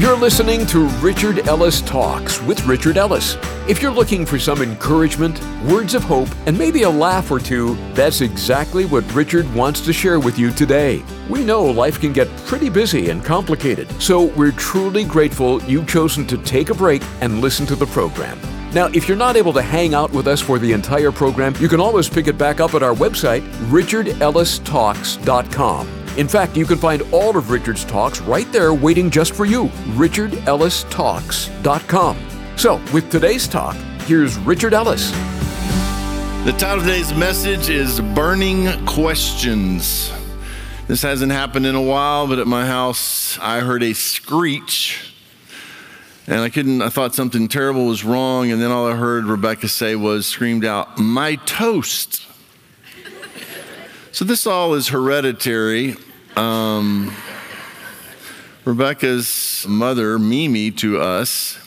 You're listening to Richard Ellis Talks with Richard Ellis. If you're looking for some encouragement, words of hope, and maybe a laugh or two, that's exactly what Richard wants to share with you today. We know life can get pretty busy and complicated, so we're truly grateful you've chosen to take a break and listen to the program. Now, if you're not able to hang out with us for the entire program, you can always pick it back up at our website, richardellistalks.com. In fact, you can find all of Richard's talks right there waiting just for you. RichardEllisTalks.com. So, with today's talk, here's Richard Ellis. The title of today's message is Burning Questions. This hasn't happened in a while, but at my house, I heard a screech. And I couldn't, I thought something terrible was wrong. And then all I heard Rebecca say was, screamed out, My toast. So this all is hereditary. Um, Rebecca's mother, Mimi, to us,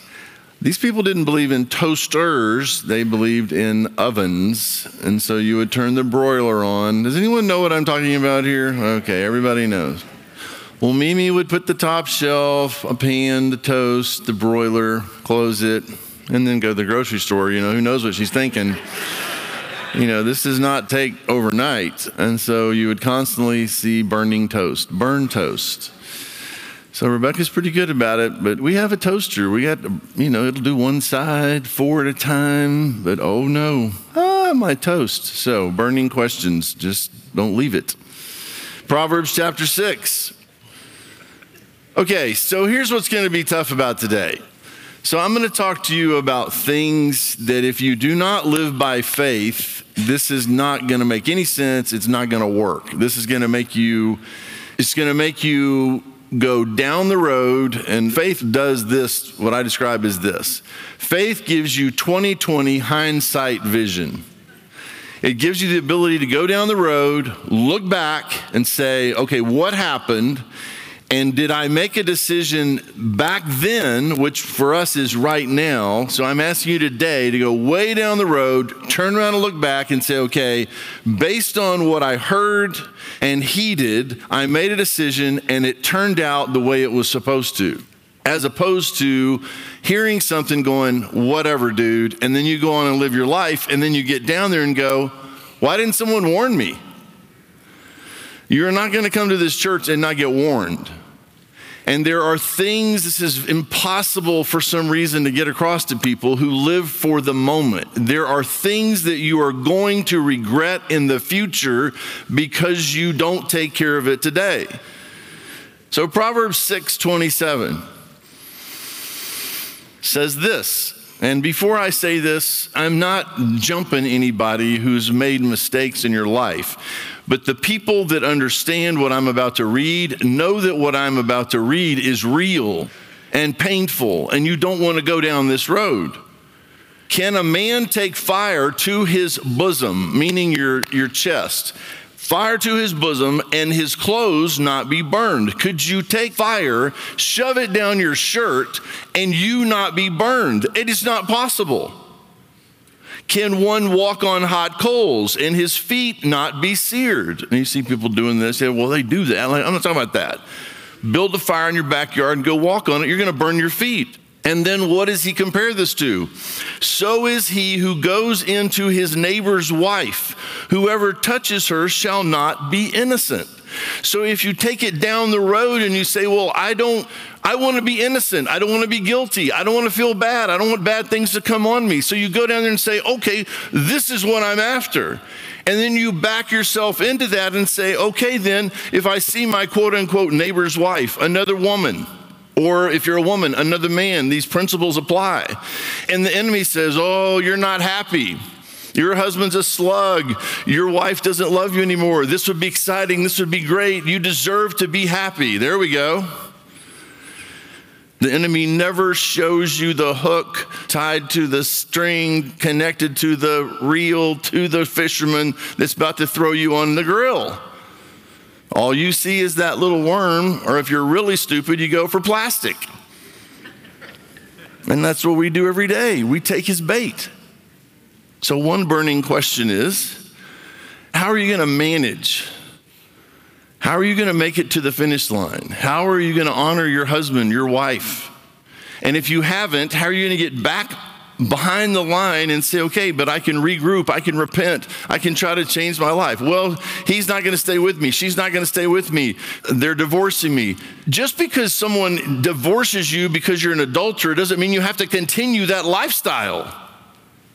these people didn't believe in toasters, they believed in ovens. And so you would turn the broiler on. Does anyone know what I'm talking about here? Okay, everybody knows. Well, Mimi would put the top shelf, a pan, the toast, the broiler, close it, and then go to the grocery store. You know, who knows what she's thinking you know, this does not take overnight. And so you would constantly see burning toast, burn toast. So Rebecca's pretty good about it, but we have a toaster. We got, you know, it'll do one side, four at a time, but oh no, ah, my toast. So burning questions, just don't leave it. Proverbs chapter six. Okay, so here's what's going to be tough about today. So I'm going to talk to you about things that if you do not live by faith, this is not going to make any sense. It's not going to work. This is going to make you, it's going to make you go down the road. And faith does this, what I describe as this faith gives you 2020 hindsight vision. It gives you the ability to go down the road, look back, and say, okay, what happened? And did I make a decision back then, which for us is right now? So I'm asking you today to go way down the road, turn around and look back and say, okay, based on what I heard and heeded, I made a decision and it turned out the way it was supposed to. As opposed to hearing something going, whatever, dude, and then you go on and live your life, and then you get down there and go, why didn't someone warn me? You're not going to come to this church and not get warned. And there are things, this is impossible for some reason to get across to people who live for the moment. There are things that you are going to regret in the future because you don't take care of it today. So Proverbs 6 27 says this. And before I say this, I'm not jumping anybody who's made mistakes in your life. But the people that understand what I'm about to read know that what I'm about to read is real and painful, and you don't want to go down this road. Can a man take fire to his bosom, meaning your, your chest, fire to his bosom, and his clothes not be burned? Could you take fire, shove it down your shirt, and you not be burned? It is not possible. Can one walk on hot coals and his feet not be seared? And you see people doing this. Say, well, they do that. I'm not talking about that. Build a fire in your backyard and go walk on it. You're going to burn your feet. And then what does he compare this to? So is he who goes into his neighbor's wife. Whoever touches her shall not be innocent. So if you take it down the road and you say, well, I don't, I want to be innocent. I don't want to be guilty. I don't want to feel bad. I don't want bad things to come on me. So you go down there and say, okay, this is what I'm after. And then you back yourself into that and say, okay, then if I see my quote unquote neighbor's wife, another woman, or if you're a woman, another man, these principles apply. And the enemy says, oh, you're not happy. Your husband's a slug. Your wife doesn't love you anymore. This would be exciting. This would be great. You deserve to be happy. There we go. The enemy never shows you the hook tied to the string connected to the reel to the fisherman that's about to throw you on the grill. All you see is that little worm, or if you're really stupid, you go for plastic. And that's what we do every day. We take his bait. So, one burning question is how are you going to manage How are you going to make it to the finish line? How are you going to honor your husband, your wife? And if you haven't, how are you going to get back behind the line and say, okay, but I can regroup, I can repent, I can try to change my life. Well, he's not going to stay with me, she's not going to stay with me, they're divorcing me. Just because someone divorces you because you're an adulterer doesn't mean you have to continue that lifestyle.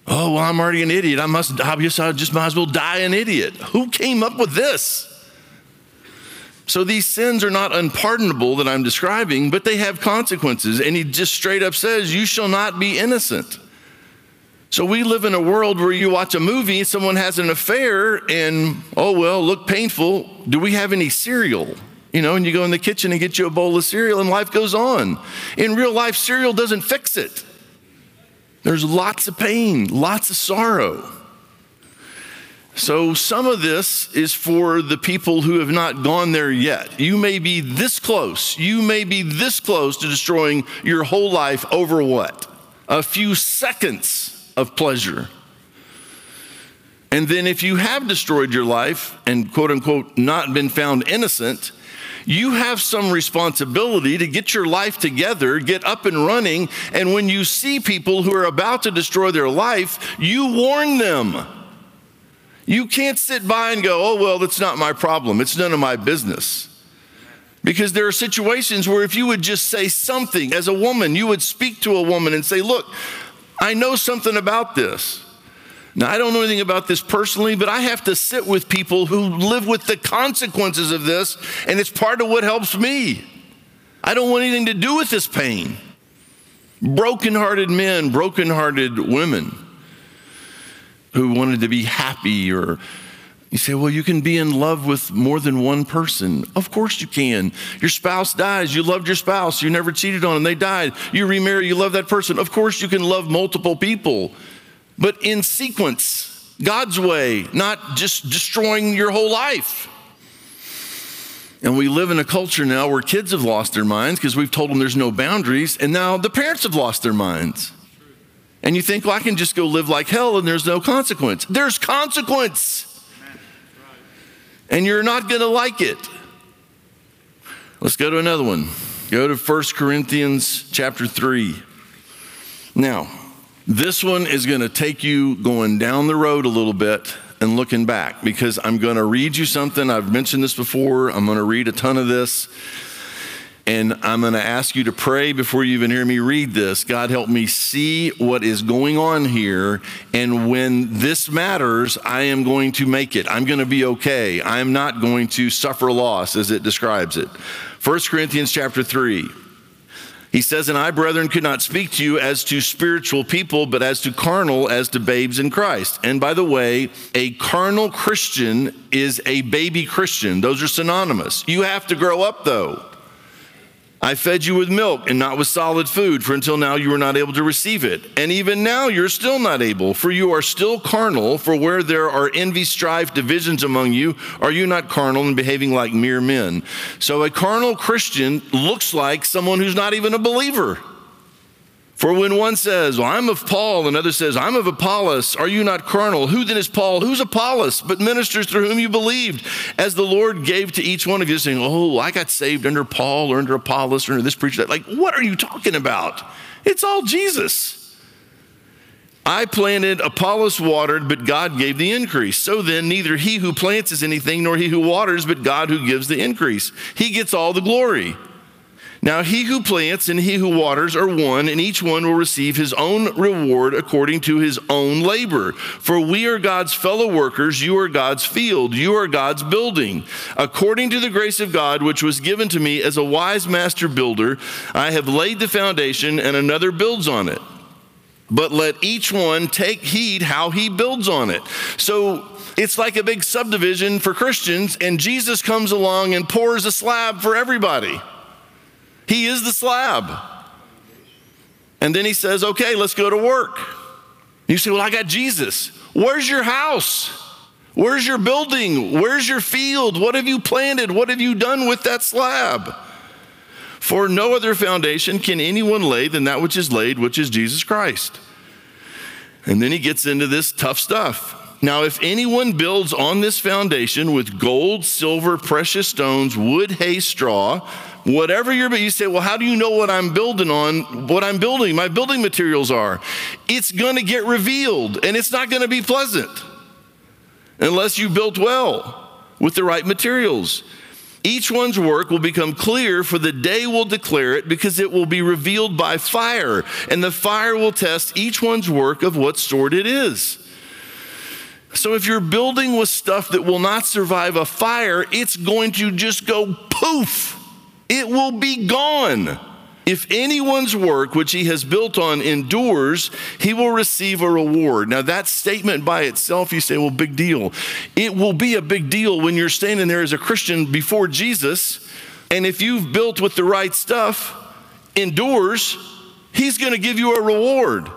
Oh, well, I'm already an idiot. I must, I I just might as well die an idiot. Who came up with this? So these sins are not unpardonable that I'm describing, but they have consequences. And he just straight up says, You shall not be innocent. So we live in a world where you watch a movie, someone has an affair, and oh, well, look painful. Do we have any cereal? You know, and you go in the kitchen and get you a bowl of cereal, and life goes on. In real life, cereal doesn't fix it. There's lots of pain, lots of sorrow. So, some of this is for the people who have not gone there yet. You may be this close. You may be this close to destroying your whole life over what? A few seconds of pleasure. And then, if you have destroyed your life and quote unquote not been found innocent, you have some responsibility to get your life together, get up and running, and when you see people who are about to destroy their life, you warn them. You can't sit by and go, oh, well, that's not my problem. It's none of my business. Because there are situations where if you would just say something as a woman, you would speak to a woman and say, look, I know something about this. Now, I don't know anything about this personally, but I have to sit with people who live with the consequences of this, and it's part of what helps me. I don't want anything to do with this pain. Brokenhearted men, brokenhearted women who wanted to be happy or you say, well, you can be in love with more than one person. Of course you can. Your spouse dies. You loved your spouse. You never cheated on them. They died. You remarry. You love that person. Of course you can love multiple people, but in sequence, God's way, not just destroying your whole life. And we live in a culture now where kids have lost their minds because we've told them there's no boundaries, and now the parents have lost their minds. And you think, well, I can just go live like hell and there's no consequence. There's consequence and you're not going to like it. Let's go to another one. Go to 1 Corinthians chapter 3. Now, this one is going to take you going down the road a little bit and looking back because I'm going to read you something. I've mentioned this before. I'm going to read a ton of this. And I'm going to ask you to pray before you even hear me read this. God, help me see what is going on here. And when this matters, I am going to make it. I'm going to be okay. I'm not going to suffer loss as it describes it. 1 Corinthians chapter 3. He says, And I, brethren, could not speak to you as to spiritual people, but as to carnal, as to babes in Christ. And by the way, a carnal Christian is a baby Christian. Those are synonymous. You have to grow up, though. I fed you with milk and not with solid food, for until now you were not able to receive it. And even now you're still not able, for you are still carnal. For where there are envy, strife, divisions among you, are you not carnal and behaving like mere men? So a carnal Christian looks like someone who's not even a believer. For when one says, well, I'm of Paul, another says, I'm of Apollos, are you not carnal? Who then is Paul? Who's Apollos? But ministers through whom you believed, as the Lord gave to each one of you, saying, Oh, I got saved under Paul or under Apollos or under this preacher. Like, what are you talking about? It's all Jesus. I planted, Apollos watered, but God gave the increase. So then, neither he who plants is anything, nor he who waters, but God who gives the increase. He gets all the glory. Now, he who plants and he who waters are one, and each one will receive his own reward according to his own labor. For we are God's fellow workers, you are God's field, you are God's building. According to the grace of God, which was given to me as a wise master builder, I have laid the foundation, and another builds on it. But let each one take heed how he builds on it. So, it's like a big subdivision for Christians, and Jesus comes along and pours a slab for everybody. He is the slab. And then he says, okay, let's go to work. You say, well, I got Jesus. Where's your house? Where's your building? Where's your field? What have you planted? What have you done with that slab? For no other foundation can anyone lay than that which is laid, which is Jesus Christ. And then he gets into this tough stuff. Now, if anyone builds on this foundation with gold, silver, precious stones, wood, hay, straw, whatever you're, you say, well, how do you know what I'm building on, what I'm building, my building materials are? It's going to get revealed and it's not going to be pleasant unless you built well with the right materials. Each one's work will become clear, for the day will declare it, because it will be revealed by fire, and the fire will test each one's work of what sort it is. So, if you're building with stuff that will not survive a fire, it's going to just go poof. It will be gone. If anyone's work which he has built on endures, he will receive a reward. Now, that statement by itself, you say, well, big deal. It will be a big deal when you're standing there as a Christian before Jesus. And if you've built with the right stuff, endures, he's going to give you a reward.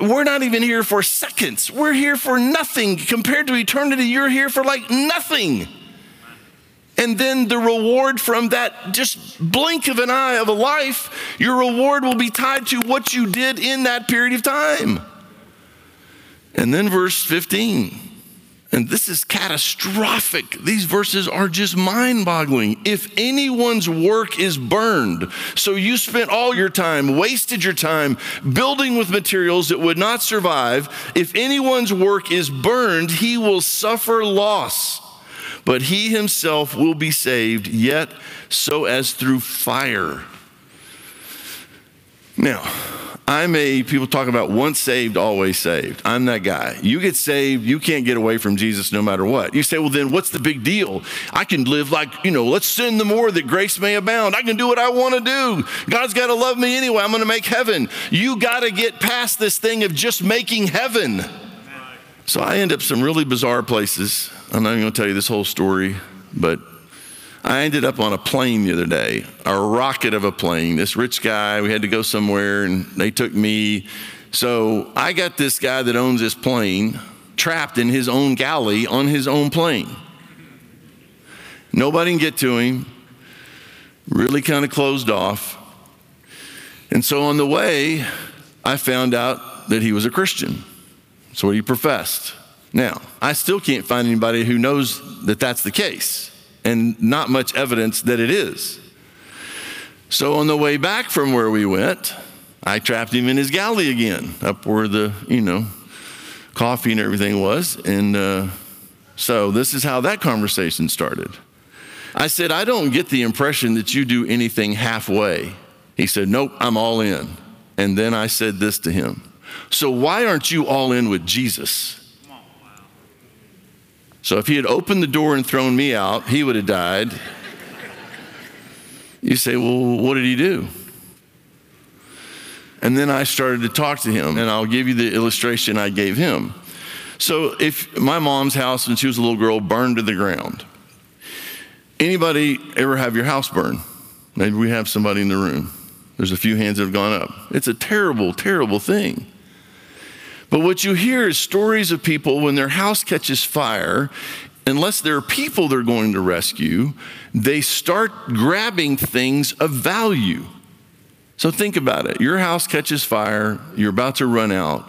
We're not even here for seconds. We're here for nothing. Compared to eternity, you're here for like nothing. And then the reward from that just blink of an eye of a life, your reward will be tied to what you did in that period of time. And then verse 15. And this is catastrophic. These verses are just mind boggling. If anyone's work is burned, so you spent all your time, wasted your time building with materials that would not survive, if anyone's work is burned, he will suffer loss but he himself will be saved, yet so as through fire. Now, I'm a, people talk about once saved, always saved. I'm that guy. You get saved, you can't get away from Jesus no matter what. You say, well, then what's the big deal? I can live like, you know, let's sin the more that grace may abound. I can do what I want to do. God's got to love me anyway. I'm going to make heaven. You got to get past this thing of just making heaven. So I end up some really bizarre places. I'm not even going to tell you this whole story, but I ended up on a plane the other day, a rocket of a plane. This rich guy, we had to go somewhere, and they took me. So I got this guy that owns this plane trapped in his own galley on his own plane. Nobody can get to him, really kind of closed off. And so on the way, I found out that he was a Christian. So what he professed. Now, I still can't find anybody who knows that that's the case, and not much evidence that it is. So on the way back from where we went, I trapped him in his galley again, up where the, you know, coffee and everything was. And uh, so this is how that conversation started. I said, I don't get the impression that you do anything halfway. He said, Nope, I'm all in. And then I said this to him so why aren't you all in with Jesus? So if he had opened the door and thrown me out, he would have died. You say, well, what did he do? And then I started to talk to him, and I'll give you the illustration I gave him. So if my mom's house when she was a little girl burned to the ground, anybody ever have your house burn? Maybe we have somebody in the room. There's a few hands that have gone up. It's a terrible, terrible thing. But what you hear is stories of people when their house catches fire, unless there are people they're going to rescue, they start grabbing things of value. So think about it. Your house catches fire, you're about to run out,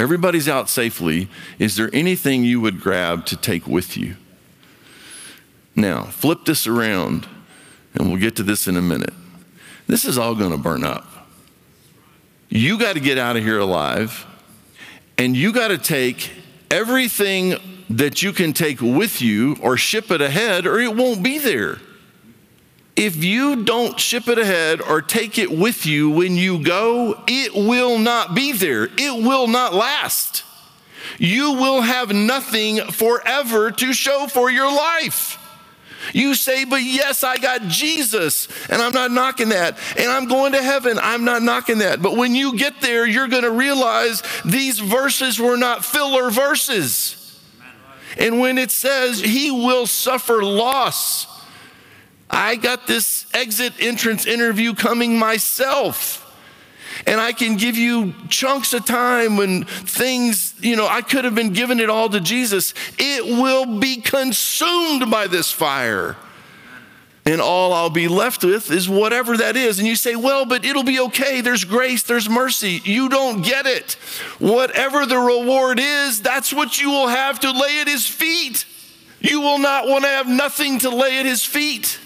everybody's out safely. Is there anything you would grab to take with you? Now, flip this around, and we'll get to this in a minute. This is all going to burn up. You got to get out of here alive and you got to take everything that you can take with you or ship it ahead, or it won't be there. If you don't ship it ahead or take it with you when you go, it will not be there. It will not last. You will have nothing forever to show for your life. You say, but yes, I got Jesus, and I'm not knocking that. And I'm going to heaven, I'm not knocking that. But when you get there, you're going to realize these verses were not filler verses. And when it says he will suffer loss, I got this exit entrance interview coming myself. And I can give you chunks of time when things, you know, I could have been giving it all to Jesus. It will be consumed by this fire. And all I'll be left with is whatever that is. And you say, well, but it'll be okay. There's grace, there's mercy. You don't get it. Whatever the reward is, that's what you will have to lay at his feet. You will not want to have nothing to lay at his feet.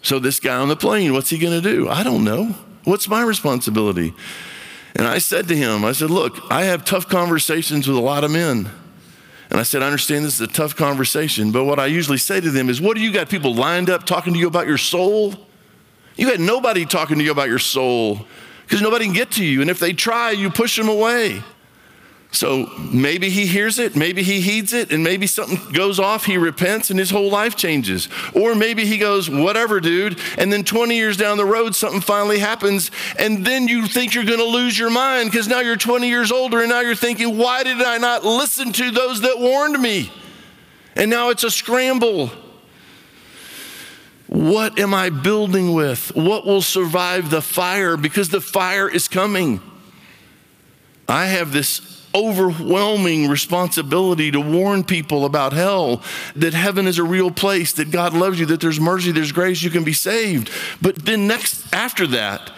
So, this guy on the plane, what's he going to do? I don't know. What's my responsibility? And I said to him, I said, Look, I have tough conversations with a lot of men. And I said, I understand this is a tough conversation, but what I usually say to them is, What do you got people lined up talking to you about your soul? You got nobody talking to you about your soul because nobody can get to you. And if they try, you push them away. So maybe he hears it, maybe he heeds it, and maybe something goes off, he repents, and his whole life changes. Or maybe he goes, whatever, dude, and then 20 years down the road, something finally happens, and then you think you're gonna lose your mind because now you're 20 years older, and now you're thinking, why did I not listen to those that warned me? And now it's a scramble. What am I building with? What will survive the fire? Because the fire is coming. I have this overwhelming responsibility to warn people about hell, that heaven is a real place, that God loves you, that there's mercy, there's grace, you can be saved. But then, next, after that,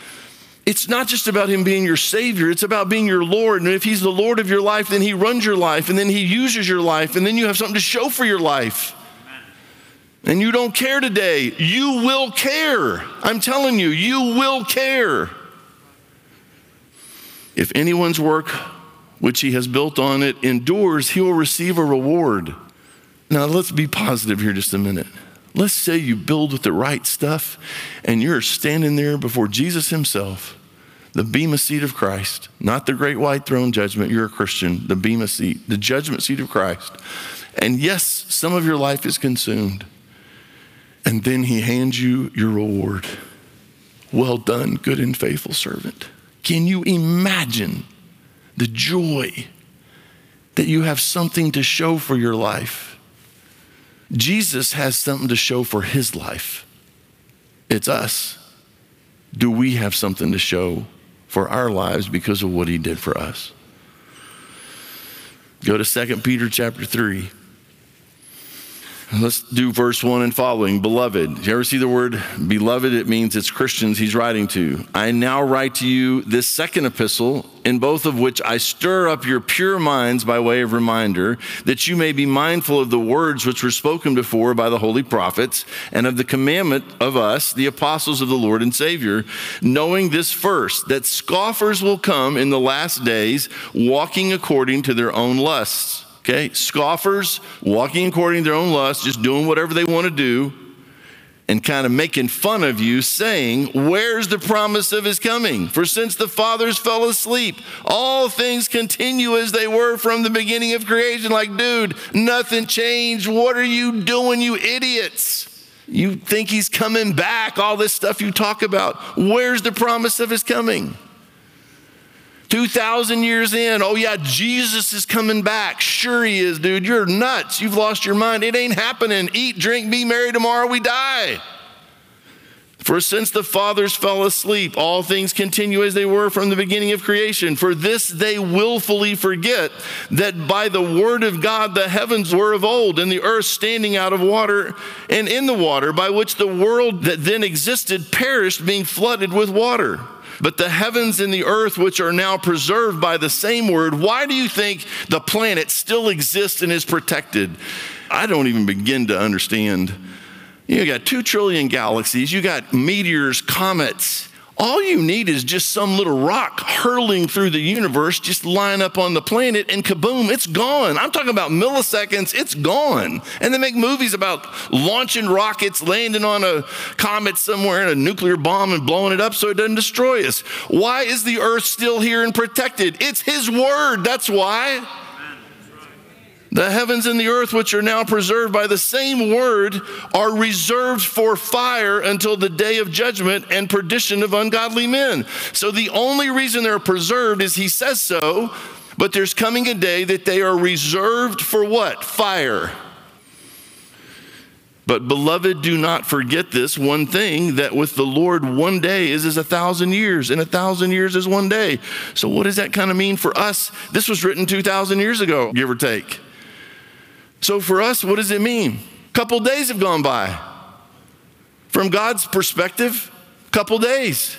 it's not just about him being your savior, it's about being your Lord. And if he's the Lord of your life, then he runs your life, and then he uses your life, and then you have something to show for your life. And you don't care today, you will care. I'm telling you, you will care. If anyone's work which he has built on it endures, he will receive a reward. Now, let's be positive here just a minute. Let's say you build with the right stuff and you're standing there before Jesus himself, the Bema seat of Christ, not the great white throne judgment. You're a Christian, the Bema seat, the judgment seat of Christ. And yes, some of your life is consumed. And then he hands you your reward. Well done, good and faithful servant. Can you imagine the joy that you have something to show for your life. Jesus has something to show for his life. It's us. Do we have something to show for our lives because of what he did for us? Go to 2 Peter chapter 3. Let's do verse one and following. Beloved. You ever see the word beloved? It means it's Christians he's writing to. I now write to you this second epistle, in both of which I stir up your pure minds by way of reminder, that you may be mindful of the words which were spoken before by the holy prophets, and of the commandment of us, the apostles of the Lord and Savior, knowing this first, that scoffers will come in the last days, walking according to their own lusts. Okay, scoffers walking according to their own lusts, just doing whatever they want to do, and kind of making fun of you, saying, Where's the promise of his coming? For since the fathers fell asleep, all things continue as they were from the beginning of creation. Like, dude, nothing changed. What are you doing, you idiots? You think he's coming back, all this stuff you talk about. Where's the promise of his coming? 2,000 years in, oh yeah, Jesus is coming back. Sure, he is, dude. You're nuts. You've lost your mind. It ain't happening. Eat, drink, be merry. Tomorrow we die. For since the fathers fell asleep, all things continue as they were from the beginning of creation. For this they willfully forget that by the word of God the heavens were of old, and the earth standing out of water and in the water, by which the world that then existed perished, being flooded with water. But the heavens and the earth, which are now preserved by the same word, why do you think the planet still exists and is protected? I don't even begin to understand. You got two trillion galaxies, you got meteors, comets, all you need is just some little rock hurling through the universe, just line up on the planet, and kaboom, it's gone. I'm talking about milliseconds, it's gone. And they make movies about launching rockets, landing on a comet somewhere, and a nuclear bomb, and blowing it up so it doesn't destroy us. Why is the earth still here and protected? It's His word, that's why. The heavens and the earth, which are now preserved by the same word, are reserved for fire until the day of judgment and perdition of ungodly men. So the only reason they're preserved is he says so, but there's coming a day that they are reserved for what? Fire. But beloved, do not forget this one thing that with the Lord, one day is as a thousand years, and a thousand years is one day. So, what does that kind of mean for us? This was written 2,000 years ago, give or take. So for us, what does it mean? A couple days have gone by. From God's perspective, a couple days.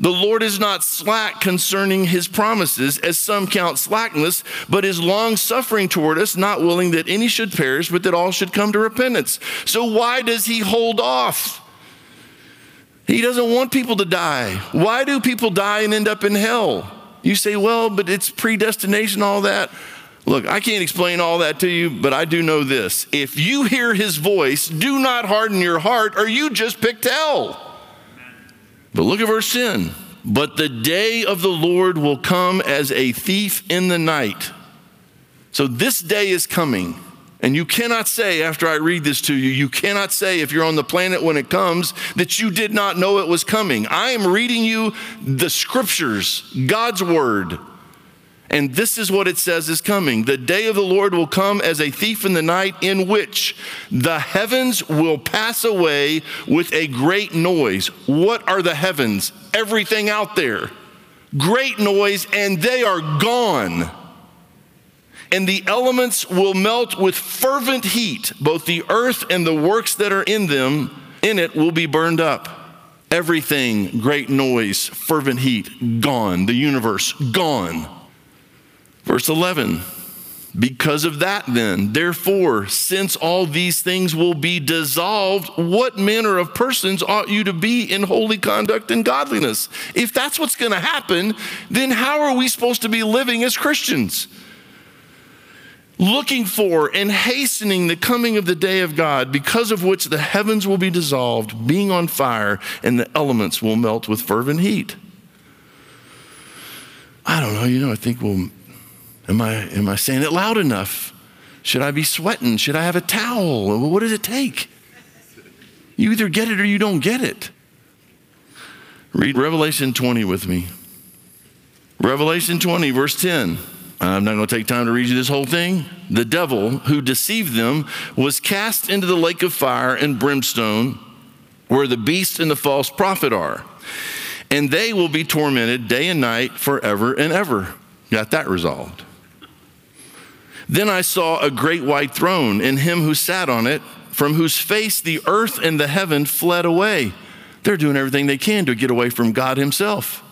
The Lord is not slack concerning his promises, as some count slackness, but is long suffering toward us, not willing that any should perish, but that all should come to repentance. So, why does he hold off? He doesn't want people to die. Why do people die and end up in hell? You say, well, but it's predestination, all that. Look, I can't explain all that to you, but I do know this. If you hear his voice, do not harden your heart, or you just picked hell. But look at verse 10. But the day of the Lord will come as a thief in the night. So this day is coming. And you cannot say, after I read this to you, you cannot say if you're on the planet when it comes that you did not know it was coming. I am reading you the scriptures, God's word. And this is what it says is coming. The day of the Lord will come as a thief in the night, in which the heavens will pass away with a great noise. What are the heavens? Everything out there. Great noise, and they are gone. And the elements will melt with fervent heat. Both the earth and the works that are in them, in it, will be burned up. Everything, great noise, fervent heat, gone. The universe, gone. Verse 11 Because of that, then, therefore, since all these things will be dissolved, what manner of persons ought you to be in holy conduct and godliness? If that's what's going to happen, then how are we supposed to be living as Christians? Looking for and hastening the coming of the day of God, because of which the heavens will be dissolved, being on fire, and the elements will melt with fervent heat. I don't know, you know, I think we'll Am I, am I saying it loud enough? Should I be sweating? Should I have a towel? What does it take? You either get it or you don't get it. Read Revelation 20 with me. Revelation 20, verse 10. I'm not going to take time to read you this whole thing. The devil who deceived them was cast into the lake of fire and brimstone, where the beast and the false prophet are. And they will be tormented day and night forever and ever. Got that resolved. Then I saw a great white throne and him who sat on it, from whose face the earth and the heaven fled away. They're doing everything they can to get away from God Himself.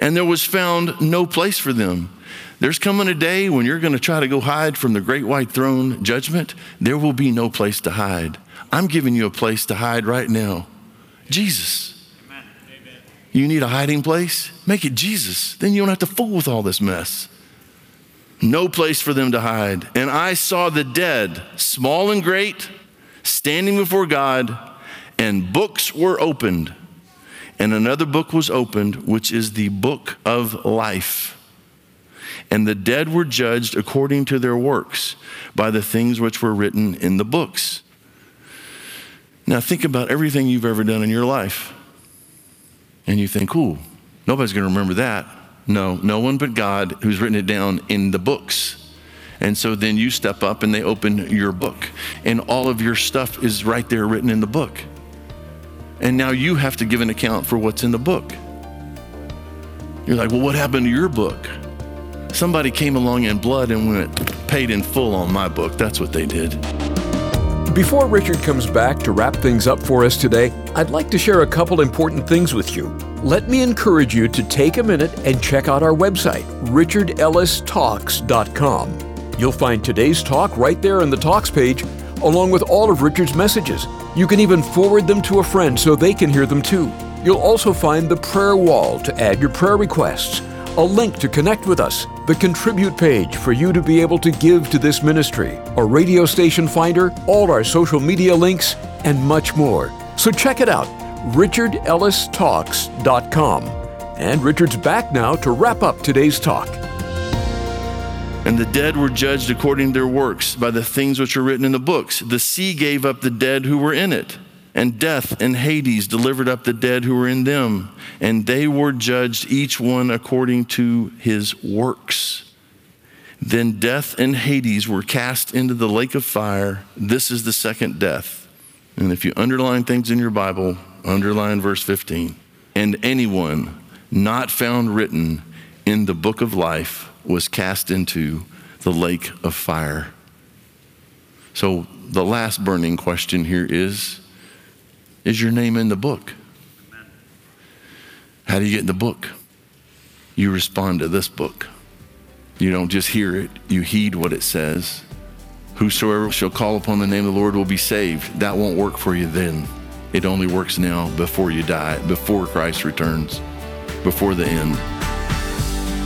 And there was found no place for them. There's coming a day when you're going to try to go hide from the great white throne judgment. There will be no place to hide. I'm giving you a place to hide right now Jesus. Amen. You need a hiding place? Make it Jesus. Then you don't have to fool with all this mess no place for them to hide. And I saw the dead, small and great, standing before God, and books were opened. And another book was opened, which is the book of life. And the dead were judged according to their works by the things which were written in the books. Now, think about everything you've ever done in your life. And you think, ooh, nobody's going to remember that. No, no one but God who's written it down in the books. And so then you step up and they open your book, and all of your stuff is right there written in the book. And now you have to give an account for what's in the book. You're like, well, what happened to your book? Somebody came along in blood and went, paid in full on my book. That's what they did. Before Richard comes back to wrap things up for us today, I'd like to share a couple important things with you. Let me encourage you to take a minute and check out our website, richardellistalks.com. You'll find today's talk right there in the Talks page, along with all of Richard's messages. You can even forward them to a friend so they can hear them too. You'll also find the prayer wall to add your prayer requests a link to connect with us, the contribute page for you to be able to give to this ministry, a radio station finder, all our social media links, and much more. So check it out, richardellistalks.com. And Richard's back now to wrap up today's talk. And the dead were judged according to their works by the things which are written in the books. The sea gave up the dead who were in it and death and Hades delivered up the dead who were in them, and they were judged each one according to his works. Then death and Hades were cast into the lake of fire. This is the second death. And if you underline things in your Bible, underline verse 15. And anyone not found written in the book of life was cast into the lake of fire. So the last burning question here is Is your name in the book? How do you get in the book? You respond to this book. You don't just hear it, you heed what it says. Whosoever shall call upon the name of the Lord will be saved. That won't work for you then. It only works now before you die, before Christ returns, before the end.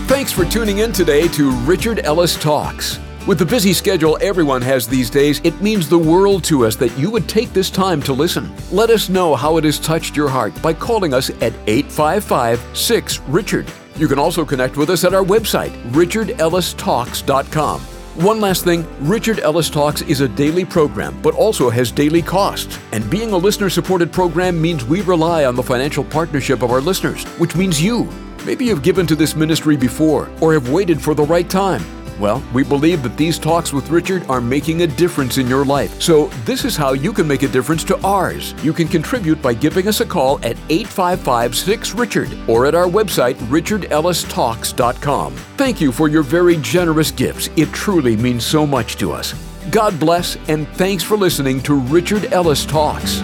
Thanks for tuning in today to Richard Ellis Talks. With the busy schedule everyone has these days, it means the world to us that you would take this time to listen. Let us know how it has touched your heart by calling us at 855 6 Richard. You can also connect with us at our website, richardellistalks.com. One last thing Richard Ellis Talks is a daily program, but also has daily costs. And being a listener supported program means we rely on the financial partnership of our listeners, which means you. Maybe you've given to this ministry before or have waited for the right time. Well, we believe that these talks with Richard are making a difference in your life. So, this is how you can make a difference to ours. You can contribute by giving us a call at 855 6 Richard or at our website, richardellistalks.com. Thank you for your very generous gifts. It truly means so much to us. God bless, and thanks for listening to Richard Ellis Talks.